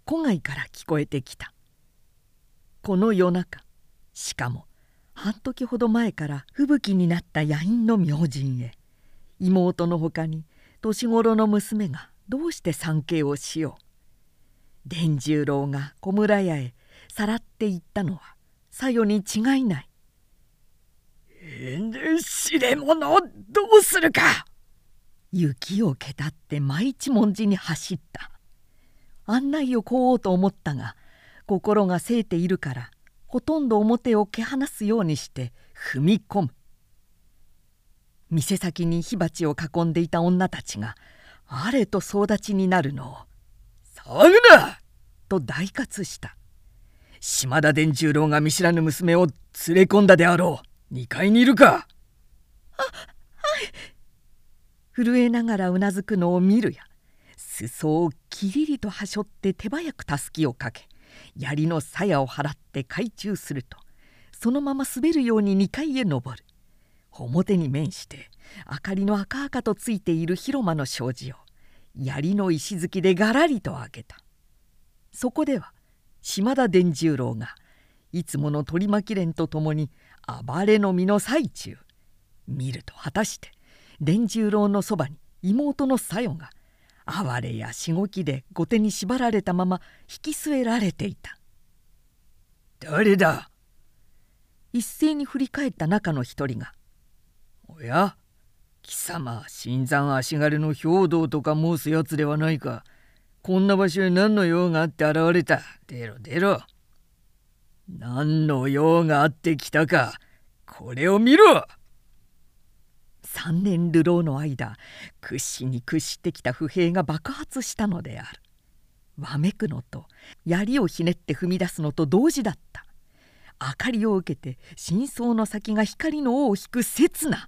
Speaker 2: 戸外から聞こえてきた。この夜中しかも半時ほど前から吹雪になった夜陰の明神へ。妹のほかに年頃の娘がどうして参詣をしよう。伝十郎が小村屋へさらっていったのはさよに違いない。
Speaker 3: 知れ者どうするか。
Speaker 2: 雪をけたって毎一文字に走った。案内をこうと思ったが心がせいているからほとんど表をけ放すようにして踏み込む。店先に火鉢を囲んでいた女たちがあれと総立ちになるのを「
Speaker 3: 騒ぐな!」
Speaker 2: と大喝した
Speaker 3: 島田伝十郎が見知らぬ娘を連れ込んだであろう。2階にいるか！
Speaker 2: あはい。震えながらうなずくのを見るや裾をきりりとはしょって手早くたすきをかけ槍の鞘を払って懐中すると。そのまま滑るように2階へ登る。表に面して明かりの赤々とついている広間の障子を槍の石突きでがらりと開けた。そこでは島田伝十郎がいつもの取り巻き連とともに暴れの身の最中見ると果たして伝十郎のそばに妹の小夜が哀れやしごきで後手に縛られたまま引き据えられていた「
Speaker 3: 誰だ?」
Speaker 2: 一斉に振り返った中の一人が「
Speaker 3: おや貴様新山足軽の兵道とか申すやつではないか。こんな場所へ何の用があって現れた？出ろ出ろ。何の用があってきたかこれを見ろ
Speaker 2: 三年流浪の間屈指に屈してきた不平が爆発したのである。わめくのと槍をひねって踏み出すのと同時だった。明かりを受けて真相の先が光の尾を引く刹那。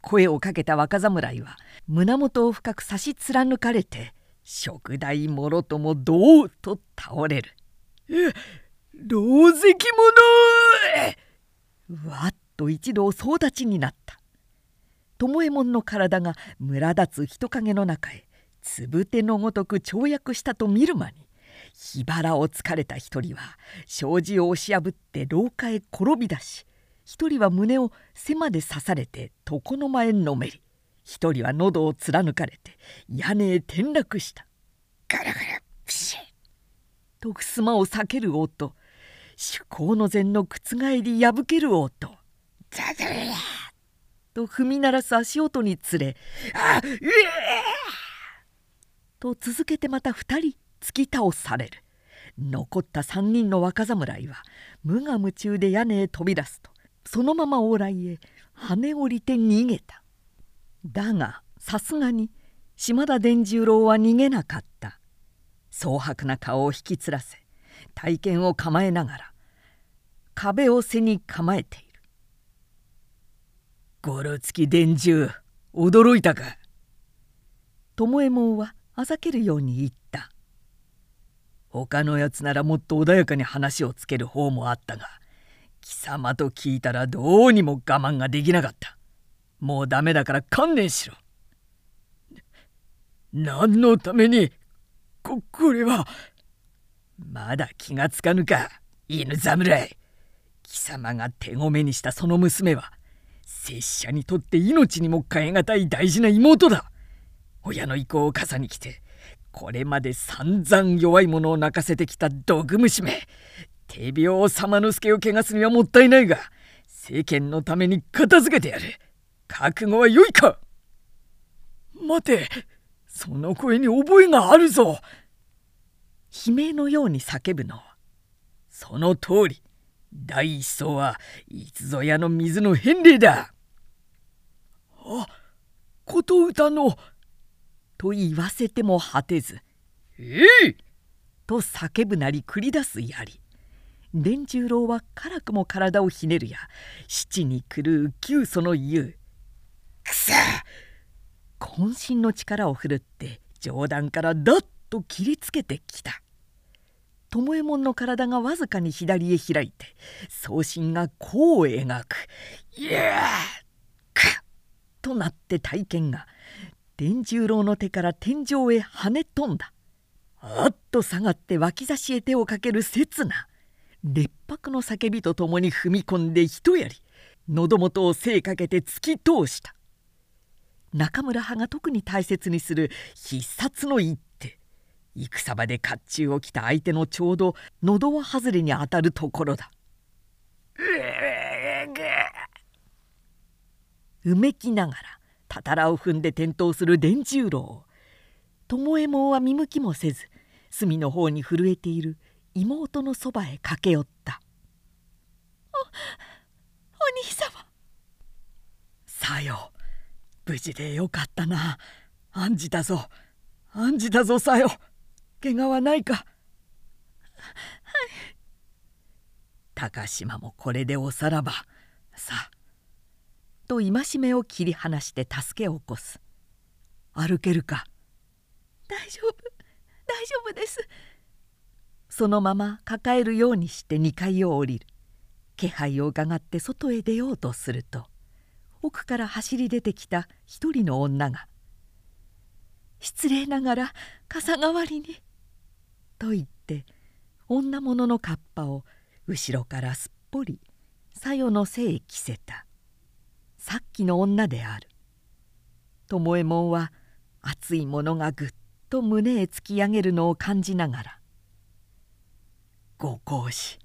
Speaker 2: 声をかけた若侍は胸元を深く差し貫かれて食台もろともどうと倒れる「
Speaker 3: 老石者!」
Speaker 2: わっと一同総立ちになった。巴右衛門の体が村立つ人影の中へつぶてのごとく跳躍したと見る間に火腹をつかれた一人は障子を押し破って廊下へ転び出し一人は胸を背まで刺されて床の間へのめり一人は喉を貫かれて屋根へ転落した。ガラガラプシッ。と襖を避ける音趣向の禅の覆り破ける音。ザザラと踏み鳴らす足音につれ「あうえと続けてまた二人突き倒される。残った三人の若侍は無我夢中で屋根へ飛び出すとそのまま往来へ跳ね降りて逃げた。だがさすがに島田伝十郎は逃げなかった。蒼白な顔を引きつらせ体験を構えながら壁を背に構えている「
Speaker 3: ごろつき伝十驚いたか?」
Speaker 2: 巴右衛門はあざけるように言った「
Speaker 3: 他のやつならもっと穏やかに話をつける方もあったが貴様と聞いたらどうにも我慢ができなかった。もうダメだから観念しろ。何のためにここれは。まだ気がつかぬか犬侍。貴様が手ごめにしたその娘は拙者にとって命にも代え難い大事な妹だ。親の意向を傘に来てこれまで散々弱い者を泣かせてきた毒虫め。手病様之助を汚すにはもったいないが世間のために片付けてやる。覚悟はよいか。待てその声に覚えがあるぞ。
Speaker 1: 悲鳴のように叫ぶのは「
Speaker 3: その通り。第一層はいつぞやの水の返礼だ!」あ琴歌の。
Speaker 1: と言わせても果てず「
Speaker 3: えい!」
Speaker 1: と叫ぶなり繰り出す槍。伝十郎は辛くも体をひねるや。七に狂う急祖の言う「くさ渾身の力を振るって上段からダッと切りつけてきた巴門の体がわずかに左へ開いて送信がこう描く「いやか!」となって体験が伝十郎の手から天井へ跳ね飛んだ。あっと下がって脇差しへ手をかける刹那。烈白の叫びとともに踏み込んで一やり喉元を背かけて突き通した。中村派が特に大切にする必殺の一手。戦場で甲冑を着た相手のちょうど喉輪外れに当たるところだ。うめきながらたたらを踏んで転倒する伝十郎。巴右衛門は見向きもせず隅の方に震えている妹のそばへ駆け寄った「
Speaker 2: おお兄様」
Speaker 3: さよ。無事でよかったな。暗示だぞ。暗示だぞさよ怪我はないか。
Speaker 2: はい。
Speaker 1: 高島もこれでおさらば。さあ。と戒めを切り離して助けを起こす。歩けるか。
Speaker 2: 大丈夫。大丈夫です。
Speaker 1: そのまま抱えるようにして2階を降りる。気配を伺って外へ出ようとすると奥から走り出てきた一人の女が「
Speaker 2: 失礼ながら傘代わりに」
Speaker 1: と言って女物のカッパを後ろからすっぽりさよの背へ着せた。さっきの女である。巴右衛門は熱いものがぐっと胸へ突き上げるのを感じながら
Speaker 3: ご公子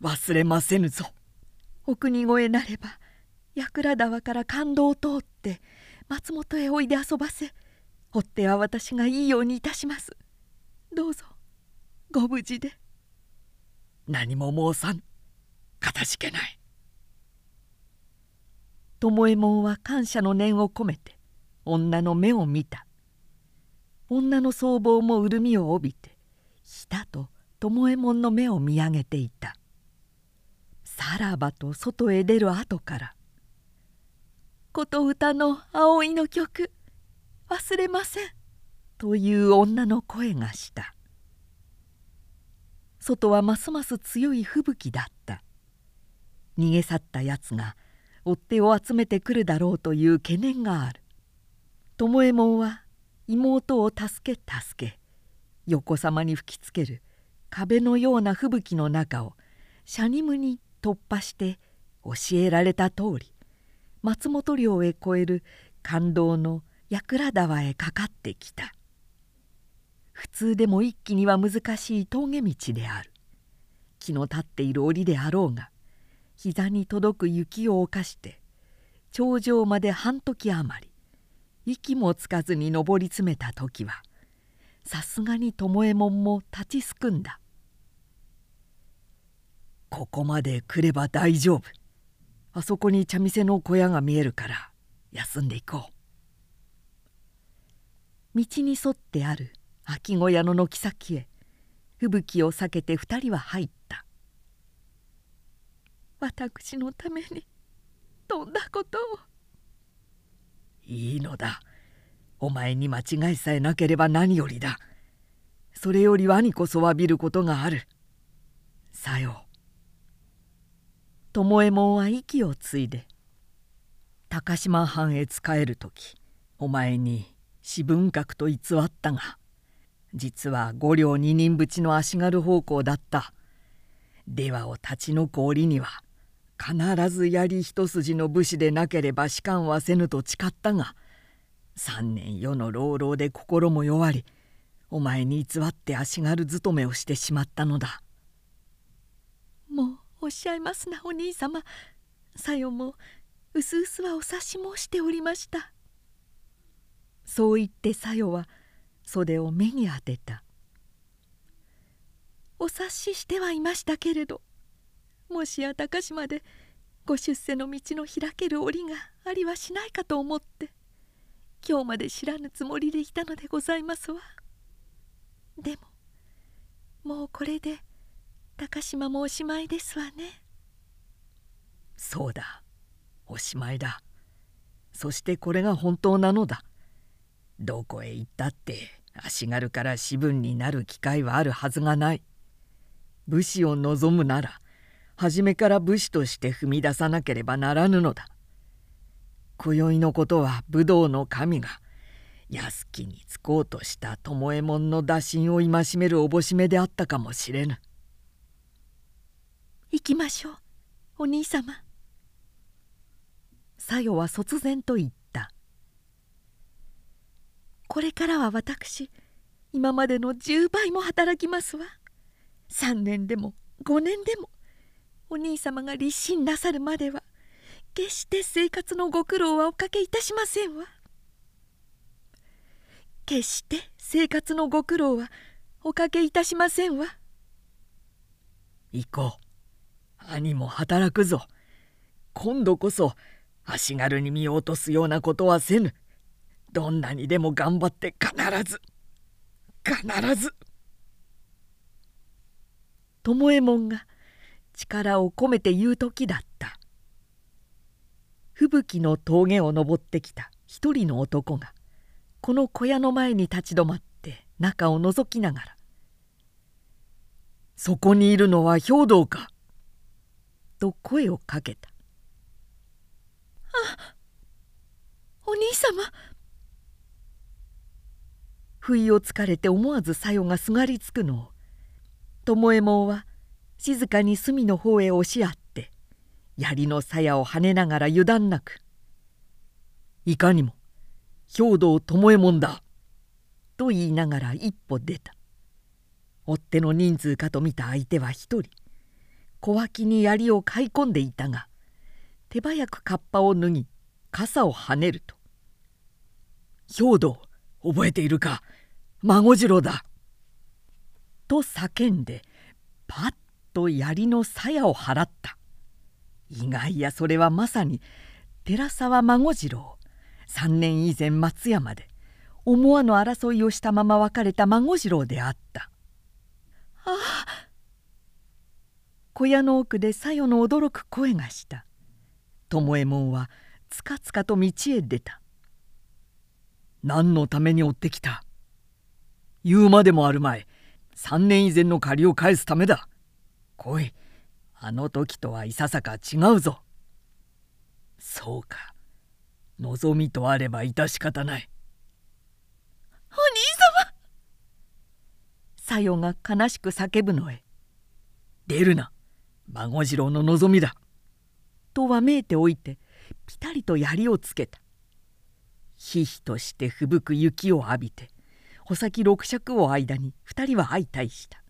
Speaker 3: 忘れませぬぞ。
Speaker 2: お国越えなれば櫓川から感動を通って松本へおいで遊ばせ追っ手は私がいいようにいたします。どうぞ。ご無事で。
Speaker 3: 何も申さんかたじけない。
Speaker 1: 巴門は感謝の念を込めて女の目を見た。女の僧帽も潤みを帯びてひたと巴門の目を見上げていた。さらばと外へ出る後から「
Speaker 2: 琴歌の葵の曲忘れません」
Speaker 1: という女の声がした外はますます強い吹雪だった。逃げ去ったやつが追っ手を集めてくるだろうという懸念がある。巴右衛門は妹を助け助け横さまに吹きつける壁のような吹雪の中をシャニムに突破して教えられた通り松本領へ越える感動の櫓川へかかってきた。普通でも一気には難しい峠道である。木の立っている檻であろうが膝に届く雪を犯して頂上まで半時余り息もつかずに登り詰めた時はさすがに巴右衛門も立ちすくんだ。ここまで来れば大丈夫。あそこに茶店の小屋が見えるから休んでいこう。道に沿ってある空き小屋の軒先へ。吹雪を避けて二人は入った。
Speaker 2: 私のためにどんなことを。
Speaker 3: いいのだ。お前に間違いさえなければ何よりだ。それより兄こそ詫びることがある。さよう。
Speaker 1: 巴右衛門は息を継いで高島藩へ仕える時お前に私文閣と偽ったが実は五両二人淵の足軽奉公だった。出羽を立ち退く折には必ず槍一筋の武士でなければ仕官はせぬと誓ったが三年世の老老で心も弱りお前に偽って足軽勤めをしてしまったのだ。
Speaker 2: もうおっしゃいますなお兄様。さよもうすうすはお察し申しておりました。
Speaker 1: そう言ってさよは袖を目に当てた。
Speaker 2: お察ししてはいましたけれどもしや高島でご出世の道の開ける折がありはしないかと思って今日まで知らぬつもりでいたのでございますわ。でももうこれで高島もおしまいですわね。
Speaker 3: そうだ。おしまいだ。そしてこれが本当なのだ。どこへ行ったって。足軽から士分になる機会はあるはずがない。武士を望むなら初めから武士として踏み出さなければならぬのだ。今宵のことは武道の神が安きにつこうとした巴門の打診を戒めるおぼしめであったかもしれぬ。
Speaker 2: 行きましょうお兄様。
Speaker 1: さよは突然と言った
Speaker 2: これからは私今までの10倍も働きますわ。3年でも5年でもお兄様が立身なさるまでは決して生活のご苦労はおかけいたしませんわ。決して生活のご苦労はおかけいたしませんわ。
Speaker 3: 行こう。兄も働くぞ。今度こそ足軽に見落とすようなことはせぬ。どんなにでも頑張って必ず必ず。
Speaker 1: 巴門が力を込めて言う時だった。吹雪の峠を登ってきた一人の男がこの小屋の前に立ち止まって中を覗きながら「そこにいるのは兵道か?」と声をかけた「
Speaker 2: あお兄様
Speaker 1: 不意をつかれて思わずさよがすがりつくの。を巴門は静かに隅の方へ押し合って槍の鞘を跳ねながら油断なく「いかにも兵道巴門だ」と言いながら一歩出た。追っ手の人数かと見た相手は一人。小脇に槍を買い込んでいたが手早くカッパを脱ぎ傘をはねると「
Speaker 3: 兵道覚えているか？孫次郎だ」
Speaker 1: と叫んでパッと槍の鞘を払った。意外やそれはまさに寺沢孫次郎。3年以前松山で思わぬ争いをしたまま別れた孫次郎であった。
Speaker 2: ああ。
Speaker 1: 小屋の奥で小夜の驚く声がした。巴右衛門はつかつかと道へ出た。
Speaker 3: 何のために追ってきた？言うまでもあるまい。3年以前の借りを返すためだ。来い。あの時とはいささか違うぞ。そうか。望みとあれば致し方ない。
Speaker 2: お兄様。
Speaker 1: さよが悲しく叫ぶのへ。
Speaker 3: 出るな。孫次郎の望みだ。
Speaker 1: とわめいておいてぴたりと槍をつけた。ひひとして吹雪く雪を浴びて穂先六尺を間に二人は相対した。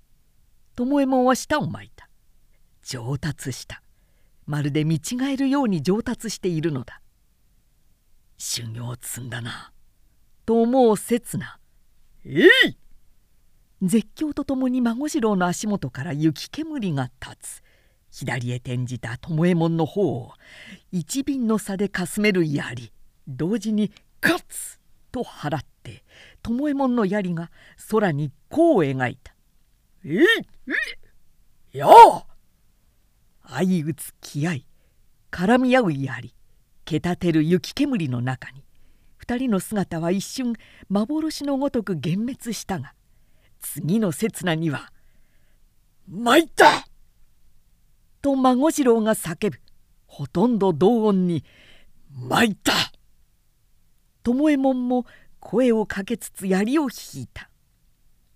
Speaker 1: 巴門は舌を巻いた。上達した。まるで見違えるように上達しているのだ。
Speaker 3: 修行を積んだな。
Speaker 1: と思う刹那。
Speaker 3: えい！
Speaker 1: 絶叫とともに孫次郎の足元から雪煙が立つ。左へ転じた巴門の方を一便の差でかすめる槍同時にカツと払って巴門の槍が空にこう描いた「
Speaker 3: えいえよ
Speaker 1: 相打つ気合絡み合う槍けたてる雪煙の中に二人の姿は一瞬幻のごとく幻滅したが次の刹那には「
Speaker 3: 参った!」
Speaker 1: と孫次郎が叫ぶほとんど同音に「
Speaker 3: 参った!」
Speaker 1: 巴門も声をかけつつ槍を引いた。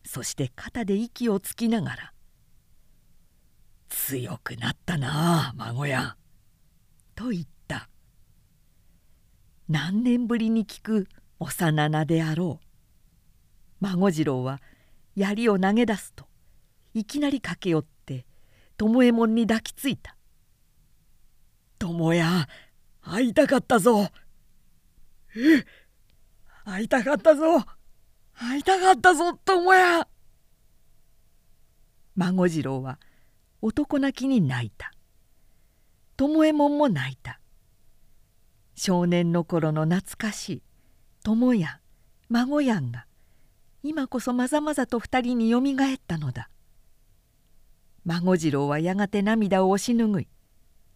Speaker 1: そして肩で息をつきながら「
Speaker 3: 強くなったなあ孫や」
Speaker 1: と言った。何年ぶりに聞く幼名であろう。孫次郎は槍を投げ出すといきなり駆け寄って巴門に抱きついた「
Speaker 3: 友や会いたかったぞ」え会いたかったぞ。会いたかったぞ友や」
Speaker 2: 孫次郎は男泣きに泣いた。巴右衛門も泣いた。少年の頃の懐かしい。友や孫やんが今こそまざまざと二人によみがえったのだ。孫次郎はやがて涙を押し拭い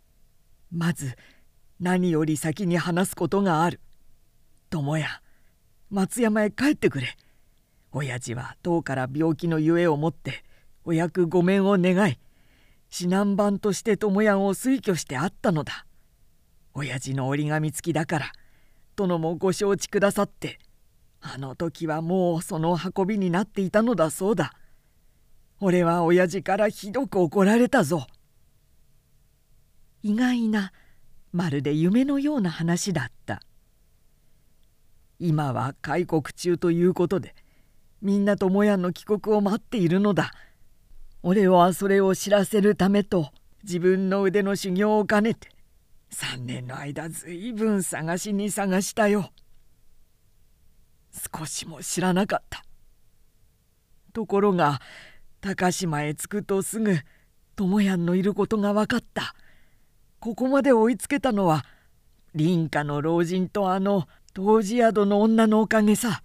Speaker 2: 「
Speaker 3: まず何より先に話すことがある。友や松山へ帰ってくれ。親父は遠から病気のゆえをもってお役御免を願い指南番として友やんを推挙してあったのだ。親父の折り紙付きだから殿もご承知くださってあの時はもうその運びになっていたのだそうだ。俺は親父からひどく怒られたぞ。
Speaker 2: 意外なまるで夢のような話だった
Speaker 3: 今は開国中ということでみんなともやの帰国を待っているのだ。俺はそれを知らせるためと自分の腕の修行を兼ねて3年の間ずいぶん探しに探したよ。少しも知らなかった。ところが高島へ着くとすぐ智也のいることが分かった。ここまで追いつけたのは林家の老人とあの当時宿の女のおかげさ。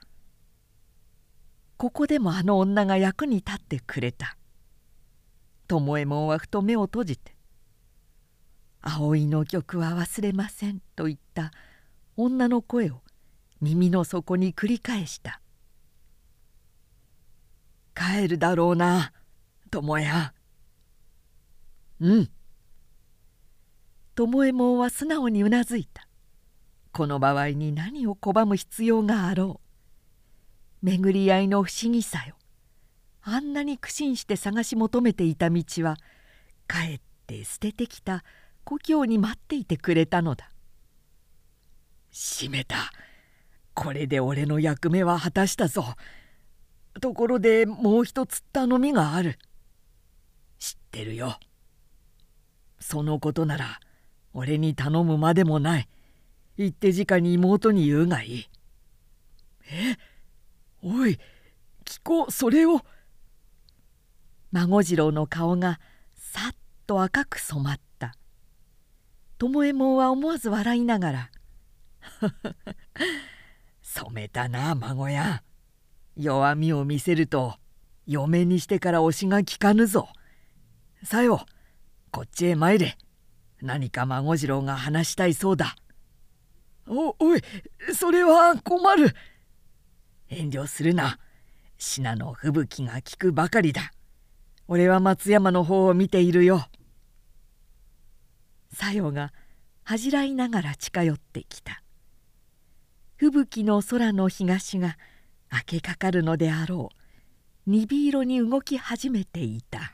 Speaker 2: ここでもあの女が役に立ってくれた。巴右衛門はふと目を閉じて「葵の曲は忘れません」と言った。女の声を耳の底に繰り返した「
Speaker 3: 帰るだろうな友也」うん。
Speaker 2: 巴右衛門は素直にうなずいた。この場合に何を拒む必要があろう。巡り合いの不思議さよ。あんなに苦心して探し求めていた道はかえって捨ててきた故郷に待っていてくれたのだ。
Speaker 3: 閉めた。これで俺の役目は果たしたぞ。ところでもう一つ頼みがある。知ってるよ。そのことなら俺に頼むまでもない。行って直に妹に言うがいい。え？おい聞こうそれを。
Speaker 2: 孫次郎の顔がさっと赤く染まった。巴右衛門は思わず笑いながら「
Speaker 3: 染めたな孫や。弱みを見せると嫁にしてから推しが効かぬぞ。さよこっちへ参れ。何か孫次郎が話したいそうだ。おおいそれは困る。遠慮するな。信濃吹雪が効くばかりだ。俺は松山の方を見ているよ。
Speaker 2: さよが恥じらいながら近寄ってきた。吹雪の空の東が明けかかるのであろう。鈍色に動き始めていた。